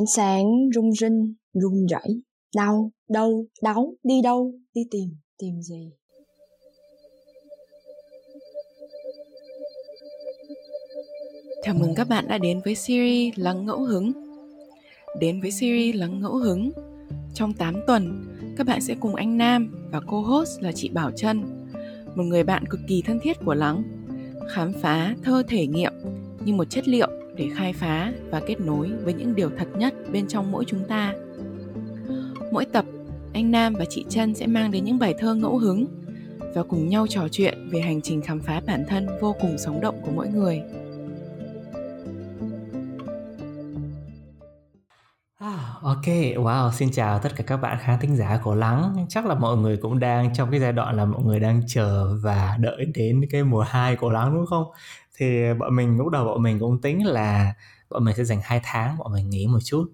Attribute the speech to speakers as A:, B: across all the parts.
A: ánh sáng rung rinh rung rẩy đau đâu đau đi đâu đi tìm tìm gì?
B: Chào mừng các bạn đã đến với series Lắng Ngẫu Hứng. Đến với series Lắng Ngẫu Hứng, trong 8 tuần, các bạn sẽ cùng anh Nam và cô host là chị Bảo Trân, một người bạn cực kỳ thân thiết của Lắng, khám phá thơ thể nghiệm như một chất liệu để khai phá và kết nối với những điều thật nhất bên trong mỗi chúng ta. Mỗi tập, anh Nam và chị Trân sẽ mang đến những bài thơ ngẫu hứng và cùng nhau trò chuyện về hành trình khám phá bản thân vô cùng sống động của mỗi người.
C: À, ok, wow, xin chào tất cả các bạn khán thính giả của Lắng. Chắc là mọi người cũng đang trong cái giai đoạn là mọi người đang chờ và đợi đến cái mùa 2 của Lắng đúng không? Thì bọn mình lúc đầu bọn mình cũng tính là bọn mình sẽ dành 2 tháng bọn mình nghỉ một chút.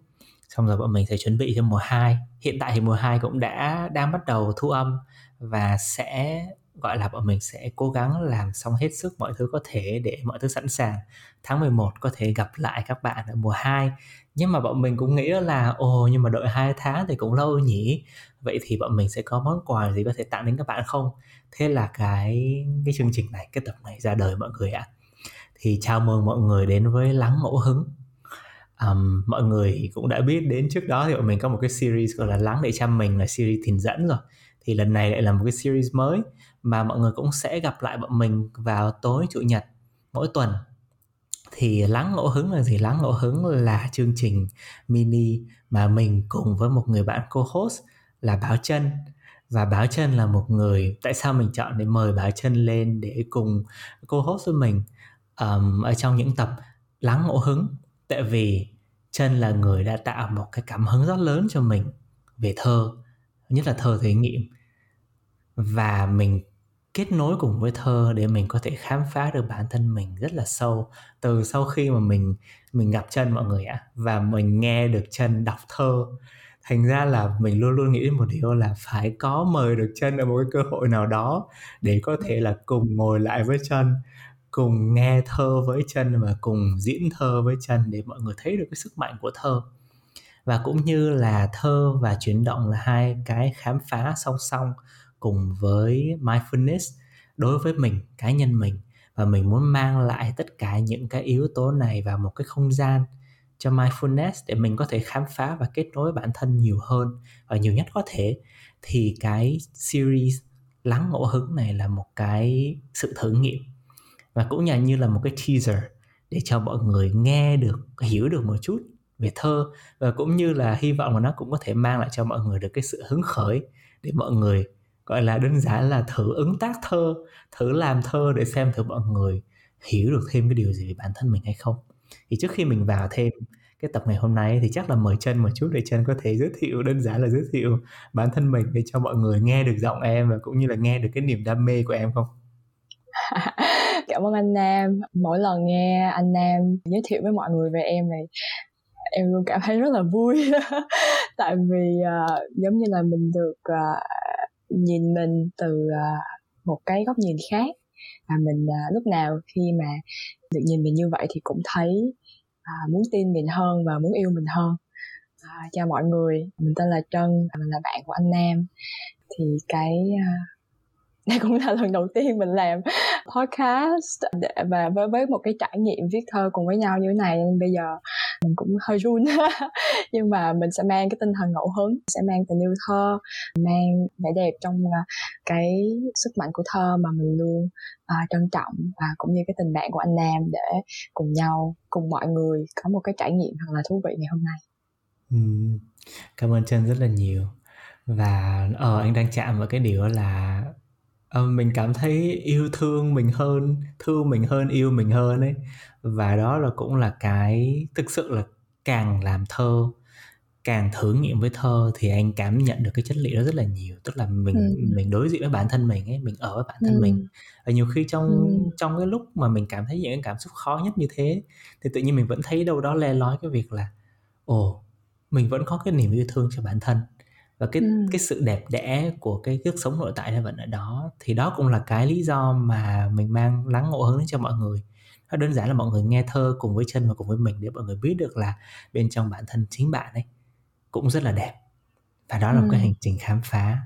C: Xong rồi bọn mình sẽ chuẩn bị cho mùa 2. Hiện tại thì mùa 2 cũng đã đang bắt đầu thu âm và sẽ, gọi là, bọn mình sẽ cố gắng làm xong hết sức mọi thứ có thể để mọi thứ sẵn sàng tháng 11 có thể gặp lại các bạn ở mùa 2 nhưng mà bọn mình cũng nghĩ là, ồ, nhưng mà đợi hai tháng thì cũng lâu nhỉ vậy thì bọn mình sẽ có món quà gì có thể tặng đến các bạn không thế là cái cái chương trình này, cái tập này ra đời mọi người ạ à thì chào mừng mọi người đến với lắng ngẫu hứng. Um, mọi người cũng đã biết đến trước đó thì bọn mình có một cái series gọi là lắng để chăm mình là series thiền dẫn rồi. Thì lần này lại là một cái series mới mà mọi người cũng sẽ gặp lại bọn mình vào tối chủ nhật mỗi tuần. Thì lắng ngẫu hứng là gì? Lắng ngẫu hứng là chương trình mini mà mình cùng với một người bạn co-host là Báo Chân. Và Báo Chân là một người tại sao mình chọn để mời Báo Chân lên để cùng co-host với mình? Um, ở trong những tập lắng ngẫu hứng. Tại vì Chân là người đã tạo một cái cảm hứng rất lớn cho mình về thơ nhất là thơ thể nghiệm. Và mình kết nối cùng với thơ để mình có thể khám phá được bản thân mình rất là sâu từ sau khi mà mình mình gặp chân mọi người ạ và mình nghe được chân đọc thơ. Thành ra là mình luôn luôn nghĩ đến một điều là phải có mời được chân ở một cái cơ hội nào đó để có thể là cùng ngồi lại với chân cùng nghe thơ với chân và cùng diễn thơ với chân để mọi người thấy được cái sức mạnh của thơ. Và cũng như là thơ và chuyển động là hai cái khám phá song song cùng với mindfulness đối với mình, cá nhân mình. Và mình muốn mang lại tất cả những cái yếu tố này vào một cái không gian cho mindfulness để mình có thể khám phá và kết nối bản thân nhiều hơn. Và nhiều nhất có thể thì cái series lắng ngẫu hứng này là một cái sự thử nghiệm và cũng như như là một cái teaser để cho mọi người nghe được, hiểu được một chút về thơ. Và cũng như là hy vọng là nó cũng có thể mang lại cho mọi người được cái sự hứng khởi để mọi người, gọi là, đơn giản là thử ứng tác thơ, thử làm thơ để xem thử mọi người hiểu được thêm cái điều gì về bản thân mình hay không. Thì trước khi mình vào thêm cái tập ngày hôm nay thì chắc là mời chân một chút để chân có thể giới thiệu, đơn giản là giới thiệu bản thân mình để cho mọi người nghe được giọng em và cũng như là nghe được cái niềm đam mê của em không?
A: cảm ơn anh Nam. Mỗi lần nghe anh Nam giới thiệu với mọi người về em này em luôn cảm thấy rất là vui. Tại vì uh, giống như là mình được uh, nhìn mình từ uh, một cái góc nhìn khác. Và mình uh, lúc nào khi mà được nhìn mình như vậy thì cũng thấy uh, muốn tin mình hơn và muốn yêu mình hơn. Uh, chào mọi người. Mình tên là Trân mình là bạn của anh Nam. Thì cái uh, đây cũng là lần đầu tiên mình làm podcast để, và với với một cái trải nghiệm viết thơ cùng với nhau như thế này. Nên bây giờ mình cũng hơi run. Nhưng mà mình sẽ mang cái tinh thần ngẫu hứng sẽ mang tình yêu thơ mang vẻ đẹp trong à, cái sức mạnh của thơ mà mình luôn à, trân trọng và cũng như cái tình bạn của anh Nam để cùng nhau cùng mọi người có một cái trải nghiệm thật là thú vị ngày hôm nay.
C: Ừ. cảm ơn Trân rất là nhiều. Và ờ anh đang chạm vào cái điều là uh, mình cảm thấy yêu thương mình hơn thương mình hơn yêu mình hơn ấy và đó là cũng là cái thực sự là càng làm thơ càng thử nghiệm với thơ thì anh cảm nhận được cái chất liệu đó rất là nhiều tức là mình ừ. mình đối diện với bản thân mình ấy mình ở với bản thân ừ. mình và nhiều khi trong ừ. trong cái lúc mà mình cảm thấy những cái cảm xúc khó nhất như thế thì tự nhiên mình vẫn thấy đâu đó le lói cái việc là ồ mình vẫn có cái niềm yêu thương cho bản thân và cái ừ. cái sự đẹp đẽ của cái cuộc sống nội tại nó vẫn ở đó thì đó cũng là cái lý do mà mình mang lắng ngộ hướng cho mọi người. Nó đơn giản là mọi người nghe thơ cùng với chân và cùng với mình để mọi người biết được là bên trong bản thân chính bạn ấy cũng rất là đẹp. Và đó là một cái hành trình khám phá.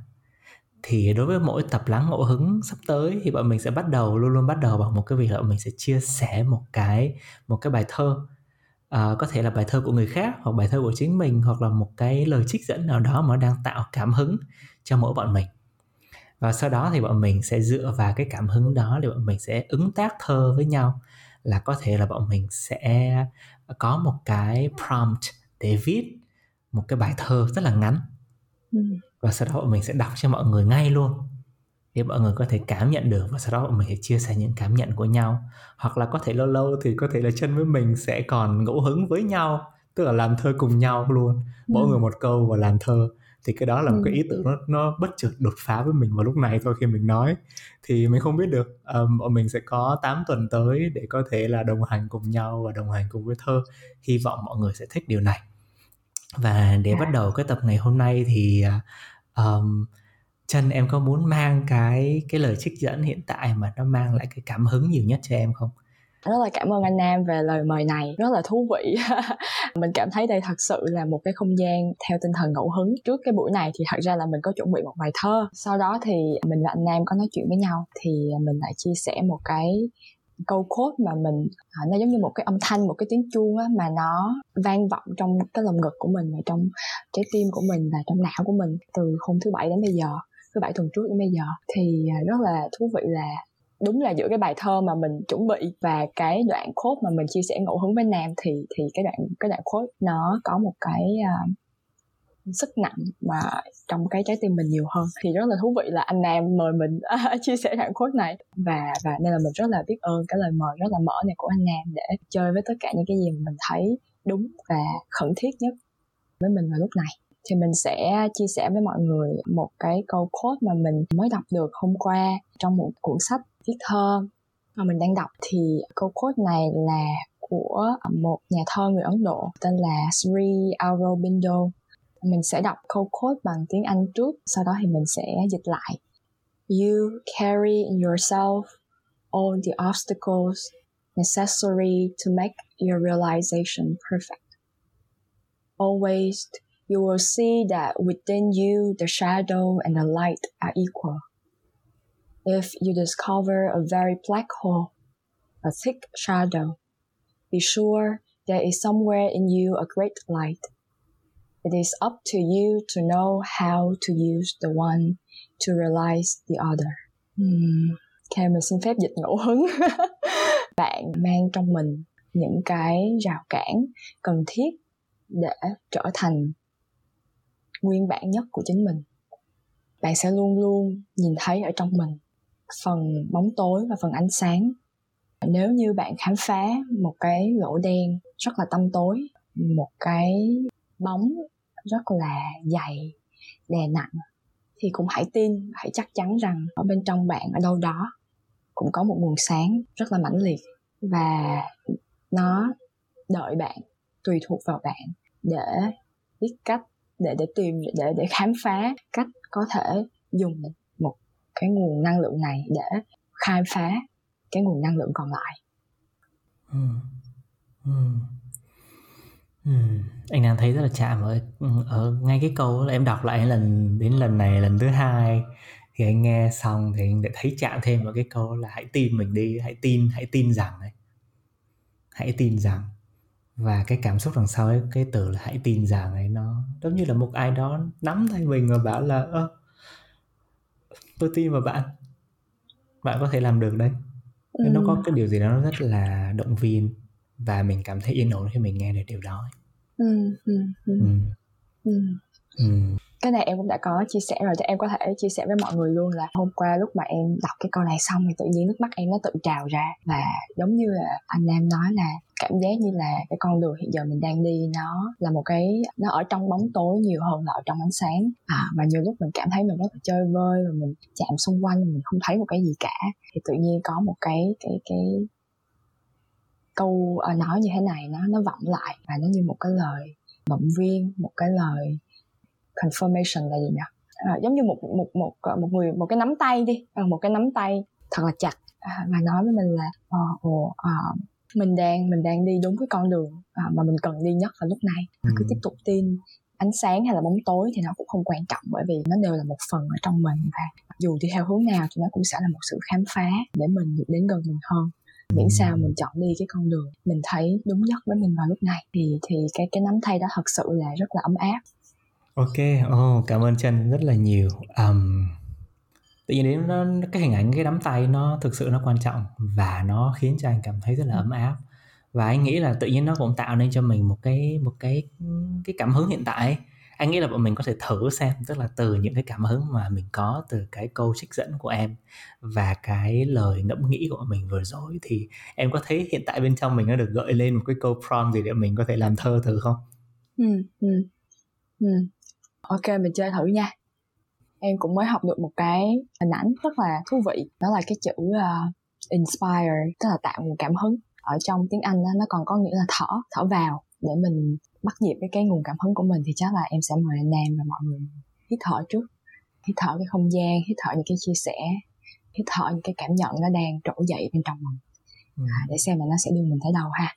C: Thì đối với mỗi tập lắng ngẫu hứng sắp tới thì bọn mình sẽ bắt đầu luôn luôn bắt đầu bằng một cái việc là mình sẽ chia sẻ một cái một cái bài thơ à, có thể là bài thơ của người khác hoặc bài thơ của chính mình hoặc là một cái lời trích dẫn nào đó mà đang tạo cảm hứng cho mỗi bọn mình. Và sau đó thì bọn mình sẽ dựa vào cái cảm hứng đó để bọn mình sẽ ứng tác thơ với nhau là có thể là bọn mình sẽ có một cái prompt để viết một cái bài thơ rất là ngắn. Ừ. và sau đó bọn mình sẽ đọc cho mọi người ngay luôn để mọi người có thể cảm nhận được và sau đó mình sẽ chia sẻ những cảm nhận của nhau. Hoặc là có thể lâu lâu thì có thể là chân với mình sẽ còn ngẫu hứng với nhau tức là làm thơ cùng nhau luôn. Mỗi ừ. người một câu và làm thơ. Thì cái đó là một cái ý tưởng nó nó bất chợt đột phá với mình vào lúc này thôi khi mình nói. Thì mình không biết được um, bọn mình sẽ có 8 tuần tới để có thể là đồng hành cùng nhau và đồng hành cùng với thơ. Hy vọng mọi người sẽ thích điều này. Và để bắt đầu cái tập ngày hôm nay thì um, chân, em có muốn mang cái cái lời trích dẫn hiện tại mà nó mang lại cái cảm hứng nhiều nhất cho em không?
A: Rất là cảm ơn anh Nam về lời mời này, rất là thú vị. Mình cảm thấy đây thật sự là một cái không gian theo tinh thần ngẫu hứng. Trước cái buổi này thì thật ra là mình có chuẩn bị một bài thơ, sau đó thì mình và anh Nam có nói chuyện với nhau, thì mình lại chia sẻ một cái câu cốt mà mình à, nó giống như một cái âm thanh, một cái tiếng chuông á, mà nó vang vọng trong cái lồng ngực của mình và trong trái tim của mình và trong não của mình từ hôm thứ bảy đến bây giờ thứ bảy tuần trước đến bây giờ. Thì à, rất là thú vị là đúng là giữa cái bài thơ mà mình chuẩn bị và cái đoạn khốt mà mình chia sẻ ngẫu hứng với nam thì thì cái đoạn cái đoạn khốt nó có một cái uh, sức nặng mà trong cái trái tim mình nhiều hơn. Thì rất là thú vị là anh Nam mời mình chia sẻ đoạn code này. Và và nên là mình rất là biết ơn cái lời mời rất là mở này của anh Nam để chơi với tất cả những cái gì mà mình thấy đúng và khẩn thiết nhất với mình vào lúc này thì mình sẽ chia sẻ với mọi người một cái câu quote mà mình mới đọc được hôm qua trong một cuốn sách viết thơ mà mình đang đọc thì câu quote này là của một nhà thơ người Ấn Độ tên là Sri Aurobindo. Mình sẽ đọc câu quote bằng tiếng Anh trước, sau đó thì mình sẽ dịch lại. You carry in yourself all the obstacles necessary to make your realization perfect. Always you will see that within you the shadow and the light are equal. If you discover a very black hole, a thick shadow, be sure there is somewhere in you a great light. It is up to you to know how to use the one to realize the other. Hmm. Okay, mình xin phép dịch ngẫu hứng. Bạn mang trong mình những cái rào cản cần thiết để trở thành nguyên bản nhất của chính mình. Bạn sẽ luôn luôn nhìn thấy ở trong mình phần bóng tối và phần ánh sáng nếu như bạn khám phá một cái lỗ đen rất là tăm tối, một cái bóng rất là dày, đè nặng, thì cũng hãy tin, hãy chắc chắn rằng ở bên trong bạn, ở đâu đó, cũng có một nguồn sáng rất là mãnh liệt và nó đợi bạn, tùy thuộc vào bạn để biết cách để để tìm, để để khám phá cách có thể dùng một cái nguồn năng lượng này để khai phá cái nguồn năng lượng còn lại ừ.
C: Ừ. Ừ. anh đang thấy rất là chạm ở ở ngay cái câu là em đọc lại lần, đến lần này, lần thứ hai thì anh nghe xong thì anh lại thấy chạm thêm vào cái câu là hãy tin mình đi, hãy tin hãy tin rằng đấy hãy tin rằng và cái cảm xúc đằng sau ấy cái từ là hãy tin rằng ấy nó giống như là một ai đó nắm tay mình và bảo là ơ tôi tin vào bạn bạn có thể làm được đấy ừ. nó có cái điều gì đó nó rất là động viên và mình cảm thấy yên ổn khi mình nghe được điều đó ừ,
A: ừ, ừ. Ừ. Ừ. Cái này em cũng đã có chia sẻ rồi, thì em có thể chia sẻ với mọi người luôn là hôm qua lúc mà em đọc cái câu này xong thì tự nhiên nước mắt em nó tự trào ra và giống như là anh em nói là cảm giác như là cái con đường hiện giờ mình đang đi nó là một cái, nó ở trong bóng tối nhiều hơn là ở trong ánh sáng à và nhiều lúc mình cảm thấy mình rất là chơi vơi và mình chạm xung quanh mình không thấy một cái gì cả thì tự nhiên có một cái cái cái câu à, nói như thế này, nó nó vọng lại và nó như một cái lời động viên, một cái lời confirmation là gì nhỉ? À, giống như một một một ờ, một người một cái nắm tay đi. À, một cái nắm tay thật là chặt. À, mà nói với mình là uh, oh, uh, mình đang mình đang đi đúng cái con đường à, mà mình cần đi nhất vào lúc này. Mình cứ
C: Ừ.
A: tiếp tục tin ánh sáng hay là bóng tối thì nó cũng không quan trọng bởi vì nó đều là một phần ở trong mình và dù đi theo hướng nào thì nó cũng sẽ là một sự khám phá để mình được đến gần mình hơn. Miễn sao mình chọn đi cái con đường mình thấy đúng nhất với mình vào lúc này. Thì thì cái cái nắm tay đó thật sự là rất là ấm áp
C: Ok, oh, cảm ơn Trân rất là nhiều. Um, tự nhiên đến nó cái hình ảnh cái nắm tay nó thực sự nó quan trọng và nó khiến cho anh cảm thấy rất là ấm áp và anh nghĩ là tự nhiên nó cũng tạo nên cho mình một cái một cái cái cảm hứng hiện tại anh nghĩ là bọn mình có thể thử xem tức là từ những cái cảm hứng mà mình có từ cái câu trích dẫn của em và cái lời ngẫm nghĩ của mình vừa rồi thì em có thấy hiện tại bên trong mình nó được gợi lên một cái câu prompt gì để mình có thể làm thơ thử không
A: ừ, ừ, ừ ok mình chơi thử nha. Em cũng mới học được một cái hình ảnh rất là thú vị. Đó là cái chữ uh, inspire tức là tạo nguồn cảm hứng. Ở trong tiếng anh đó, nó còn có nghĩa là thở thở vào. Để mình bắt nhịp với cái nguồn cảm hứng của mình thì chắc là em sẽ mời anh Nam và mọi người hít thở trước. Hít thở cái không gian hít thở những cái chia sẻ hít thở những cái cảm nhận nó đang trỗi dậy bên trong mình.
C: Ừ.
A: à, để xem là nó sẽ đưa mình tới đâu ha.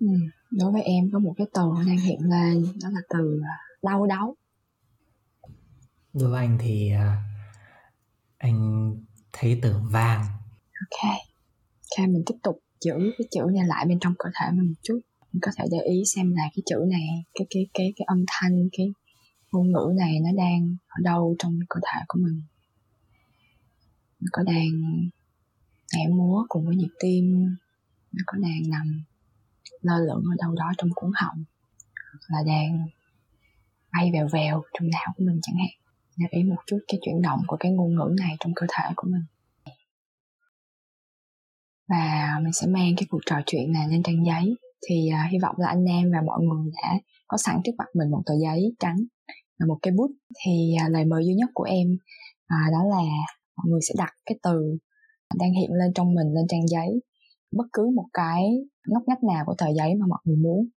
A: Ừ. đối với em có một cái từ đang hiện lên đó là từ đau đáu.
C: Đối với anh thì à, anh thấy từ vàng
A: ok ok mình tiếp tục giữ cái chữ này lại bên trong cơ thể mình một chút. Mình có thể để ý xem là cái chữ này cái cái cái cái âm thanh cái ngôn ngữ này nó đang ở đâu trong cơ thể của mình. Nó có đang nhảy múa cùng với nhịp tim nó có đang nằm lơ lửng ở đâu đó trong cuốn họng hoặc là đang bay vèo vèo trong não của mình chẳng hạn. Để ý một chút cái chuyển động của cái ngôn ngữ này trong cơ thể của mình. Và mình sẽ mang cái cuộc trò chuyện này lên trang giấy. Thì uh, hy vọng là anh em và mọi người đã có sẵn trước mặt mình một tờ giấy trắng và một cái bút. Thì uh, lời mời duy nhất của em uh, đó là mọi người sẽ đặt cái từ đang hiện lên trong mình lên trang giấy bất cứ một cái ngóc ngách nào của tờ giấy mà mọi người muốn.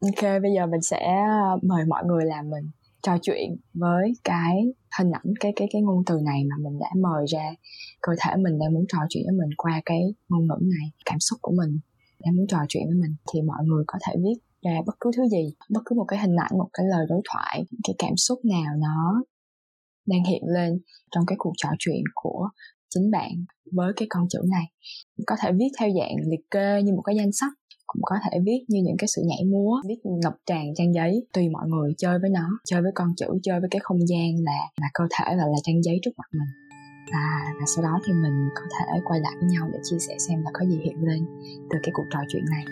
A: Ok, bây giờ mình sẽ ờ, mời mọi người làm mình trò chuyện với cái hình ảnh, cái cái cái ngôn từ này mà mình đã mời ra. Cơ thể mình đang muốn trò chuyện với mình qua cái ngôn ngữ này, cảm xúc của mình đang muốn trò chuyện với mình, thì mọi người có thể viết ra bất cứ thứ gì, bất cứ một cái hình ảnh, một cái lời đối thoại cái cảm xúc nào nó đang hiện lên trong cái cuộc trò chuyện của chính bạn với cái con chữ này. Có thể viết theo dạng liệt kê như một cái danh sách cũng có thể viết như những cái sự nhảy múa viết ngập tràn trang giấy tùy mọi người chơi với nó chơi với con chữ chơi với cái không gian là là cơ thể là là trang giấy trước mặt mình. Và, và sau đó thì mình có thể quay lại với nhau để chia sẻ xem là có gì hiện lên từ cái cuộc trò chuyện này.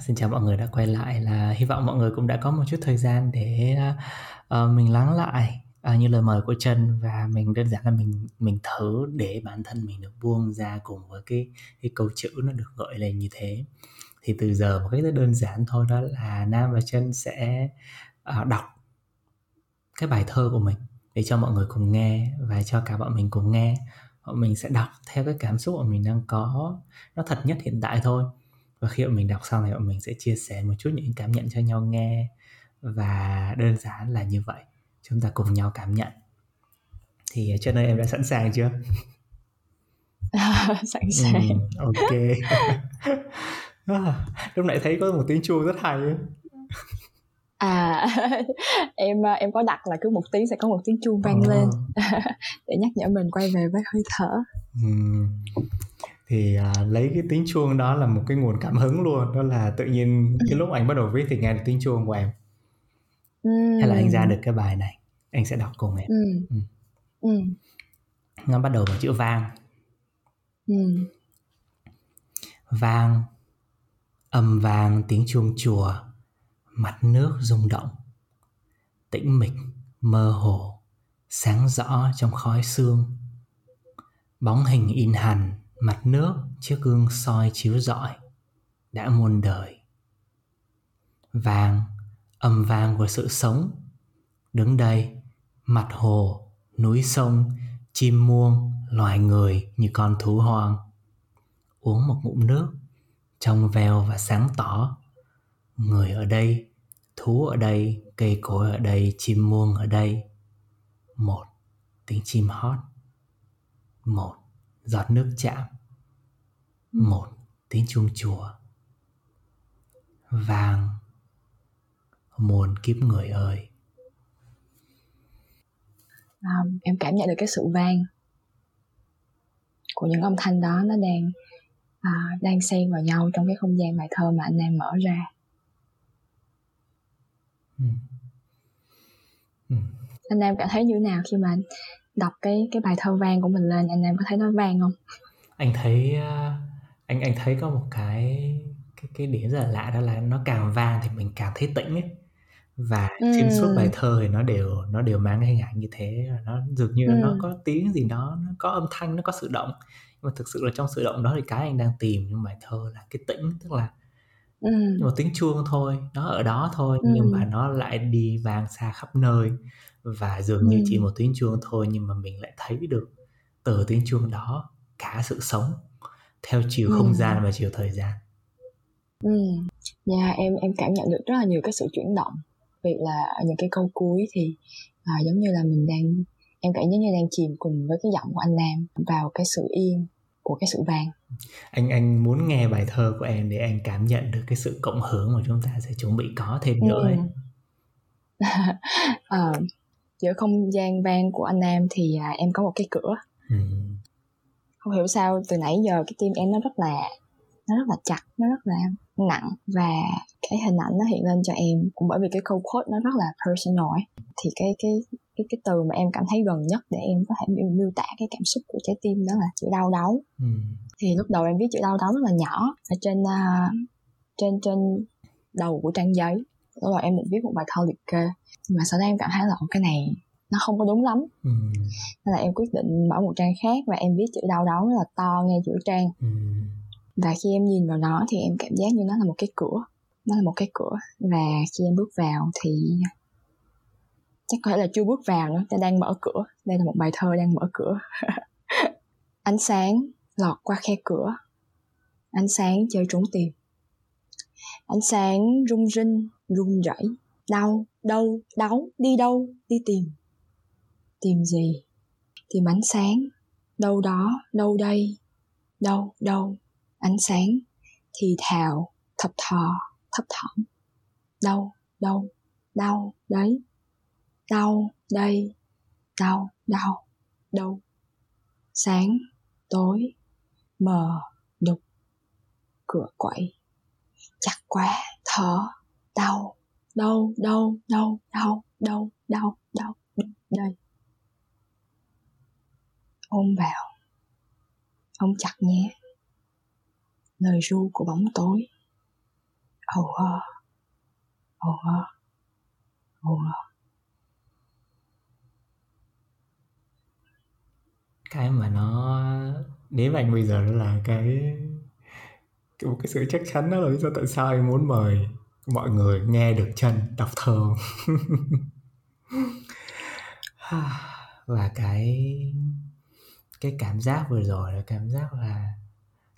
C: Xin chào mọi người đã quay lại là hy vọng mọi người cũng đã có một chút thời gian để uh, mình lắng lại uh, như lời mời của Trân và mình đơn giản là mình mình thử để bản thân mình được buông ra cùng với cái cái câu chữ nó được gợi lên như thế. Thì từ giờ một cách rất đơn giản thôi đó là Nam và Trân sẽ uh, đọc cái bài thơ của mình để cho mọi người cùng nghe và cho cả bọn mình cùng nghe. Bọn mình sẽ đọc theo cái cảm xúc mà mình đang có. Nó thật nhất hiện tại thôi và khi mà mình đọc xong thì bọn mình sẽ chia sẻ một chút những cảm nhận cho nhau nghe. Và đơn giản là như vậy. Chúng ta cùng nhau cảm nhận. Thì cho nên em đã sẵn sàng chưa?
A: Sẵn sàng.
C: Ừ, ok. À, lúc nãy thấy có một tiếng chuông rất hay
A: à em em có đặt là cứ một tiếng sẽ có một tiếng chuông vang
C: Ờ.
A: lên. Để nhắc nhở mình quay về với hơi thở.
C: Ừ. thì à, lấy cái tiếng chuông đó là một cái nguồn cảm hứng luôn đó là tự nhiên cái lúc anh bắt đầu viết thì nghe được tiếng chuông của em
A: Ừm.
C: hay là anh ra được cái bài này anh sẽ đọc cùng em
A: Ừm.
C: Ừ.
A: Ừm.
C: nó bắt đầu bằng chữ vang
A: Ừm.
C: vang âm vang tiếng chuông chùa mặt nước rung động tĩnh mịch mơ hồ sáng rõ trong khói sương bóng hình in hằn mặt nước chiếc gương soi chiếu rọi đã muôn đời. Vàng, âm vang của sự sống. Đứng đây, mặt hồ, núi sông, chim muông, loài người như con thú hoang. Uống một ngụm nước, trong veo và sáng tỏ. Người ở đây, thú ở đây, cây cối ở đây, chim muông ở đây. Một, tiếng chim hót. Một giọt nước chạm. Một tiếng chuông chùa. Vang. Muôn kiếp người ơi.
A: Um, em cảm nhận được cái sự vang của những âm thanh đó. Nó đang à, đang xen vào nhau trong cái không gian bài thơ mà anh em mở ra. Ừ. Ừ. anh em cảm thấy như thế nào khi mà đọc cái cái bài thơ vang của mình lên anh em có thấy nó vang không
C: anh thấy uh, anh anh thấy có một cái cái cái điểm rất là lạ đó là nó càng vang thì mình càng thấy tĩnh ấy và ừ. trên suốt bài thơ thì nó đều nó đều mang cái hình ảnh như thế nó dường như ừ. nó có tiếng gì đó nó có âm thanh nó có sự động nhưng mà thực sự là trong sự động đó thì cái anh đang tìm trong bài thơ là cái tĩnh tức là ừ. nhưng mà tiếng chuông thôi nó ở đó thôi ừ. nhưng mà nó lại đi vang xa khắp nơi và dường ừ. như chỉ một tiếng chuông thôi nhưng mà mình lại thấy được từ tiếng chuông đó cả sự sống theo chiều ừ. không gian và chiều thời gian
A: ừ nhà yeah, em em cảm nhận được rất là nhiều cái sự chuyển động việc là ở những cái câu cuối thì à, giống như là mình đang em cảm giống như đang chìm cùng với cái giọng của anh Nam vào cái sự yên của cái sự vang
C: anh anh muốn nghe bài thơ của em để anh cảm nhận được cái sự cộng hưởng mà chúng ta sẽ chuẩn bị có thêm nữa ấy.
A: à, giữa không gian vang của anh Nam thì à, em có một cái cửa ừ. không hiểu sao từ nãy giờ cái tim em nó rất là nó rất là chặt nó rất là nặng và cái hình ảnh nó hiện lên cho em cũng bởi vì cái câu quote nó rất là personal ấy. thì cái cái cái cái từ mà em cảm thấy gần nhất để em có thể miêu, miêu tả cái cảm xúc của trái tim đó là chữ đau đớn ừ. thì lúc đầu em viết chữ đau đớn rất là nhỏ ở trên uh, trên trên đầu của trang giấy đầu em định viết một bài thơ liệt kê. Nhưng mà sau đó em cảm thấy là cái này nó không có đúng lắm. Ừ. nên là em quyết định mở một trang khác và em viết chữ đau đớn là to ngay giữa trang. Ừ. Và khi em nhìn vào nó thì em cảm giác như nó là một cái cửa. Nó là một cái cửa. Và khi em bước vào thì chắc có thể là chưa bước vào nữa ta đang mở cửa. Đây là một bài thơ đang mở cửa. Ánh sáng lọt qua khe cửa. Ánh sáng chơi trốn tìm. Ánh sáng rung rinh run rẩy, đau đâu đau đi đâu, đi tìm. Tìm gì? Tìm ánh sáng. Đâu đó, đâu đây. Đâu đâu. Ánh sáng thì thào, thập thò, thấp thỏm. Đâu đâu, đau, đấy. Đau, đây. Đau đau, đâu. Sáng, tối, mờ, đục, cửa quậy. Chặt quá, thở đau đau, đau, đau, đau, đau, đau, đau, đây. Ôm vào ôm chặt nhé. Lời ru của bóng tối. Ồ ơ ồ ơ ồ ơ
C: cái mà nó đến anh bây giờ đó là cái cái, cái sự chắc chắn đó là lý do tại sao anh muốn mời mọi người nghe được chân đọc thơ và cái cái cảm giác vừa rồi là cảm giác là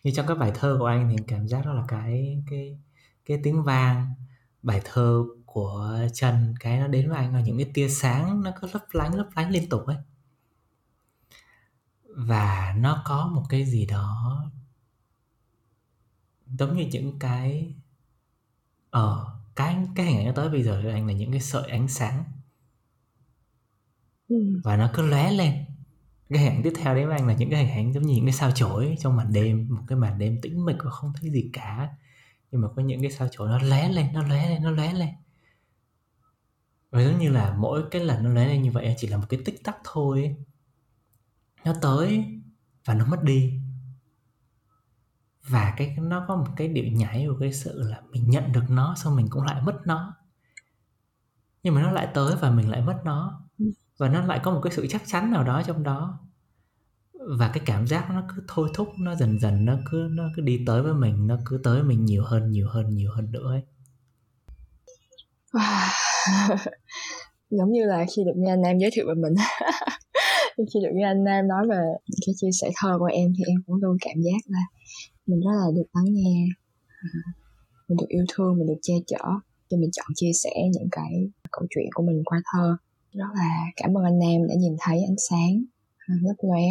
C: như trong các bài thơ của anh thì cảm giác đó là cái cái cái tiếng vang, bài thơ của Trần, cái nó đến với anh là những cái tia sáng nó cứ lấp lánh lấp lánh liên tục ấy. Và nó có một cái gì đó giống như những cái ờ, cái cái hình ảnh nó tới bây giờ của anh là những cái sợi ánh sáng. Ừ. và nó cứ lóe lên. Cái hình ảnh tiếp theo đấy với anh là những cái hình ảnh giống như những cái sao chổi trong màn đêm một cái màn đêm tĩnh mịch và không thấy gì cả. Nhưng mà có những cái sao chổi nó lóe lên nó lóe lên nó lóe lên. Và giống như là mỗi cái lần nó lóe lên như vậy chỉ là một cái tích tắc thôi nó tới và nó mất đi và cái nó có một cái điệu nhảy của cái sự là mình nhận được nó xong mình cũng lại mất nó. Nhưng mà nó lại tới và mình lại mất nó. Và nó lại có một cái sự chắc chắn nào đó trong đó. Và cái cảm giác nó cứ thôi thúc nó dần dần nó cứ nó cứ đi tới với mình nó cứ tới với mình nhiều hơn nhiều hơn nhiều hơn nữa ấy.
A: Giống như là khi được nghe anh em giới thiệu về mình. Khi được nghe anh Nam nói về cái chia sẻ thơ của em thì em cũng luôn cảm giác là mình rất là được lắng nghe. Mình được yêu thương, mình được che chở. Cho mình chọn chia sẻ những cái câu chuyện của mình qua thơ. Rất là cảm ơn anh Nam đã nhìn thấy ánh sáng. Ừ, Lấp lóe.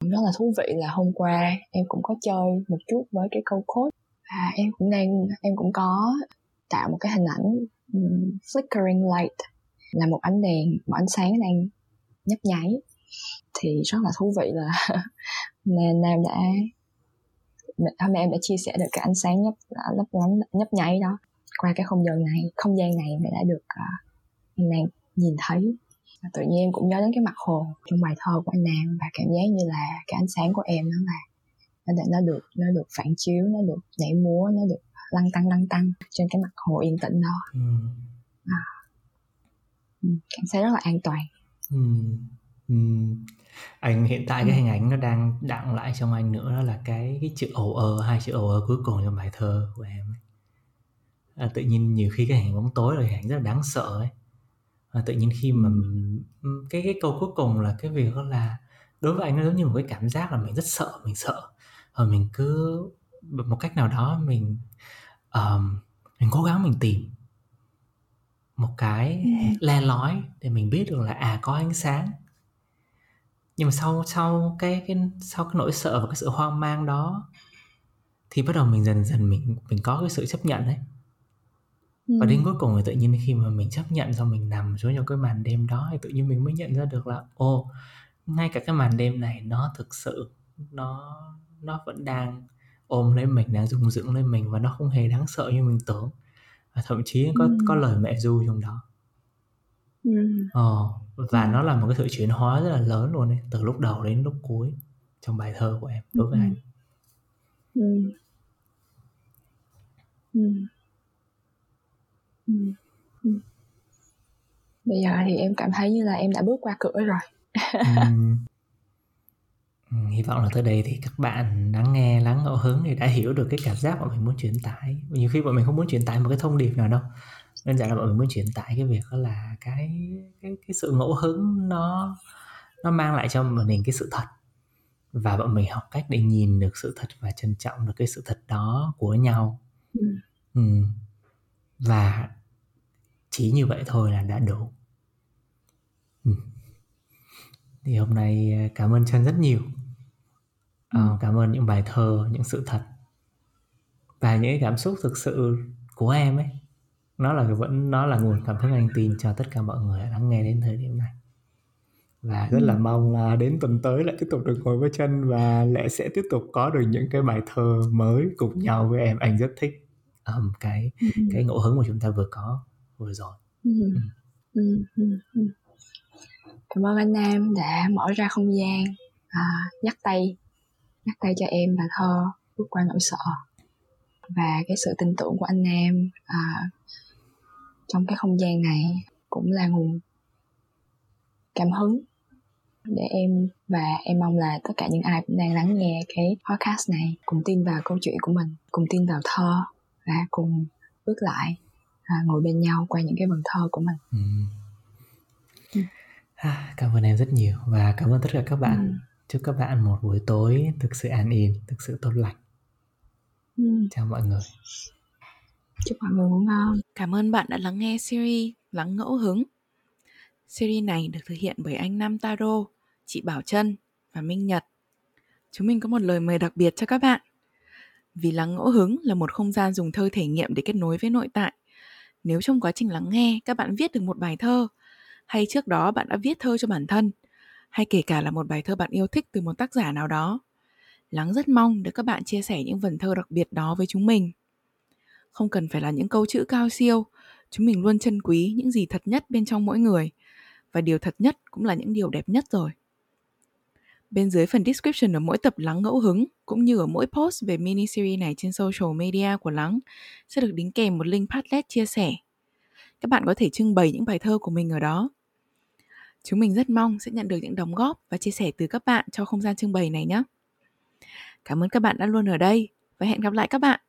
A: Rất là thú vị là hôm qua em cũng có chơi một chút với cái câu code. Và em cũng đang, em cũng có tạo một cái hình ảnh ừ, flickering light. Là một ánh đèn, một ánh sáng đang nhấp nháy. Thì rất là thú vị là nên nam đã hôm nay em đã chia sẻ được cái ánh sáng nhấp lấp lánh nhấp nháy đó. Qua cái không gian này không gian này mà đã được uh, anh Nam nhìn thấy. Và tự nhiên em cũng nhớ đến cái mặt hồ trong bài thơ của anh Nam và cảm giác như là cái ánh sáng của em nó là nó đã nó được nó được phản chiếu nó được nhảy múa nó được lăn tăng lăn tăng trên cái mặt hồ yên tĩnh đó. Ừ. à, ừ, cảm thấy rất là an toàn.
C: Ừ. Anh hiện tại cái hình ảnh nó đang đặng lại trong anh nữa đó là cái cái chữ ồ ơ hai chữ ồ ơ cuối cùng trong bài thơ của em ấy. À, tự nhiên nhiều khi cái hình bóng tối là hình ảnh rất là đáng sợ ấy. Và tự nhiên khi mà cái cái câu cuối cùng là cái việc đó là đối với anh nó giống như một cái cảm giác là mình rất sợ mình sợ. Và mình cứ một cách nào đó mình um, mình cố gắng mình tìm một cái le lói để mình biết được là à có ánh sáng nhưng mà sau sau cái cái sau cái nỗi sợ và cái sự hoang mang đó thì bắt đầu mình dần dần mình mình có cái sự chấp nhận đấy. Và đến cuối cùng thì tự nhiên khi mà mình chấp nhận xong mình nằm xuống trong cái màn đêm đó thì tự nhiên mình mới nhận ra được là ô ngay cả cái màn đêm này nó thực sự nó nó vẫn đang ôm lấy mình đang rung dưỡng lên mình và nó không hề đáng sợ như mình tưởng. Và thậm chí có ừ. có lời mẹ du trong đó ừ. ờ, và nó là một cái sự chuyển hóa rất là lớn luôn ấy từ lúc đầu đến lúc cuối trong bài thơ của em đối với ừ. anh ừ.
A: Ừ. Ừ. Ừ. Bây giờ thì em cảm thấy như là em đã bước qua cửa rồi.
C: Ừ, hy vọng là tới đây thì các bạn lắng nghe lắng ngẫu hứng thì đã hiểu được cái cảm giác mà mình muốn truyền tải nhiều khi bọn mình không muốn truyền tải một cái thông điệp nào đâu đơn giản là bọn mình muốn truyền tải cái việc đó là cái cái cái sự ngẫu hứng nó nó mang lại cho mình cái sự thật. Và bọn mình học cách để nhìn được sự thật và trân trọng được cái sự thật đó của nhau. Ừ. Ừ. và chỉ như vậy thôi là đã đủ. Ừ. thì hôm nay à, cảm ơn chân rất nhiều. Uh, cảm ơn những bài thơ những sự thật. Và những cảm xúc thực sự của em ấy nó là vẫn nó là nguồn cảm hứng anh tin cho tất cả mọi người lắng nghe đến thời điểm này. Và rất là mong là đến tuần tới lại tiếp tục được ngồi với chân và lại sẽ tiếp tục có được những cái bài thơ mới cùng nhau với em. Anh rất thích um, cái cái ngẫu hứng mà chúng ta vừa có vừa rồi. Ừ.
A: Ừ. Ừ. cảm ơn anh Nam đã mở ra không gian à, nhắc tay nhắc tay cho em và thơ bước qua nỗi sợ và cái sự tin tưởng của anh em à, trong cái không gian này cũng là nguồn cảm hứng để em và em mong là tất cả những ai cũng đang lắng nghe cái podcast này cùng tin vào câu chuyện của mình cùng tin vào thơ và cùng bước lại à, ngồi bên nhau qua những cái vần thơ của mình ừ.
C: Ừ. À, cảm ơn em rất nhiều và cảm ơn tất cả các bạn ừ. chúc các bạn một buổi tối thực sự an yên thực sự tốt lành ừ. chào mọi người.
A: Chúc mọi người ngủ ngon.
B: Cảm ơn bạn đã lắng nghe series lắng ngẫu hứng. Series này được thực hiện bởi anh Nam Taro chị Bảo Trân và Minh Nhật. Chúng mình có một lời mời đặc biệt cho các bạn. Vì lắng ngẫu hứng là một không gian dùng thơ thể nghiệm để kết nối với nội tại. Nếu trong quá trình lắng nghe các bạn viết được một bài thơ hay trước đó bạn đã viết thơ cho bản thân hay kể cả là một bài thơ bạn yêu thích từ một tác giả nào đó lắng rất mong được các bạn chia sẻ những vần thơ đặc biệt đó với chúng mình không cần phải là những câu chữ cao siêu, chúng mình luôn trân quý những gì thật nhất bên trong mỗi người và điều thật nhất cũng là những điều đẹp nhất rồi Bên dưới phần description ở mỗi tập Lắng ngẫu hứng, cũng như ở mỗi post về mini series này trên social media của Lắng, sẽ được đính kèm một link Padlet chia sẻ. Các bạn có thể trưng bày những bài thơ của mình ở đó. Chúng mình rất mong sẽ nhận được những đóng góp và chia sẻ từ các bạn cho không gian trưng bày này nhé. Cảm ơn các bạn đã luôn ở đây và hẹn gặp lại các bạn.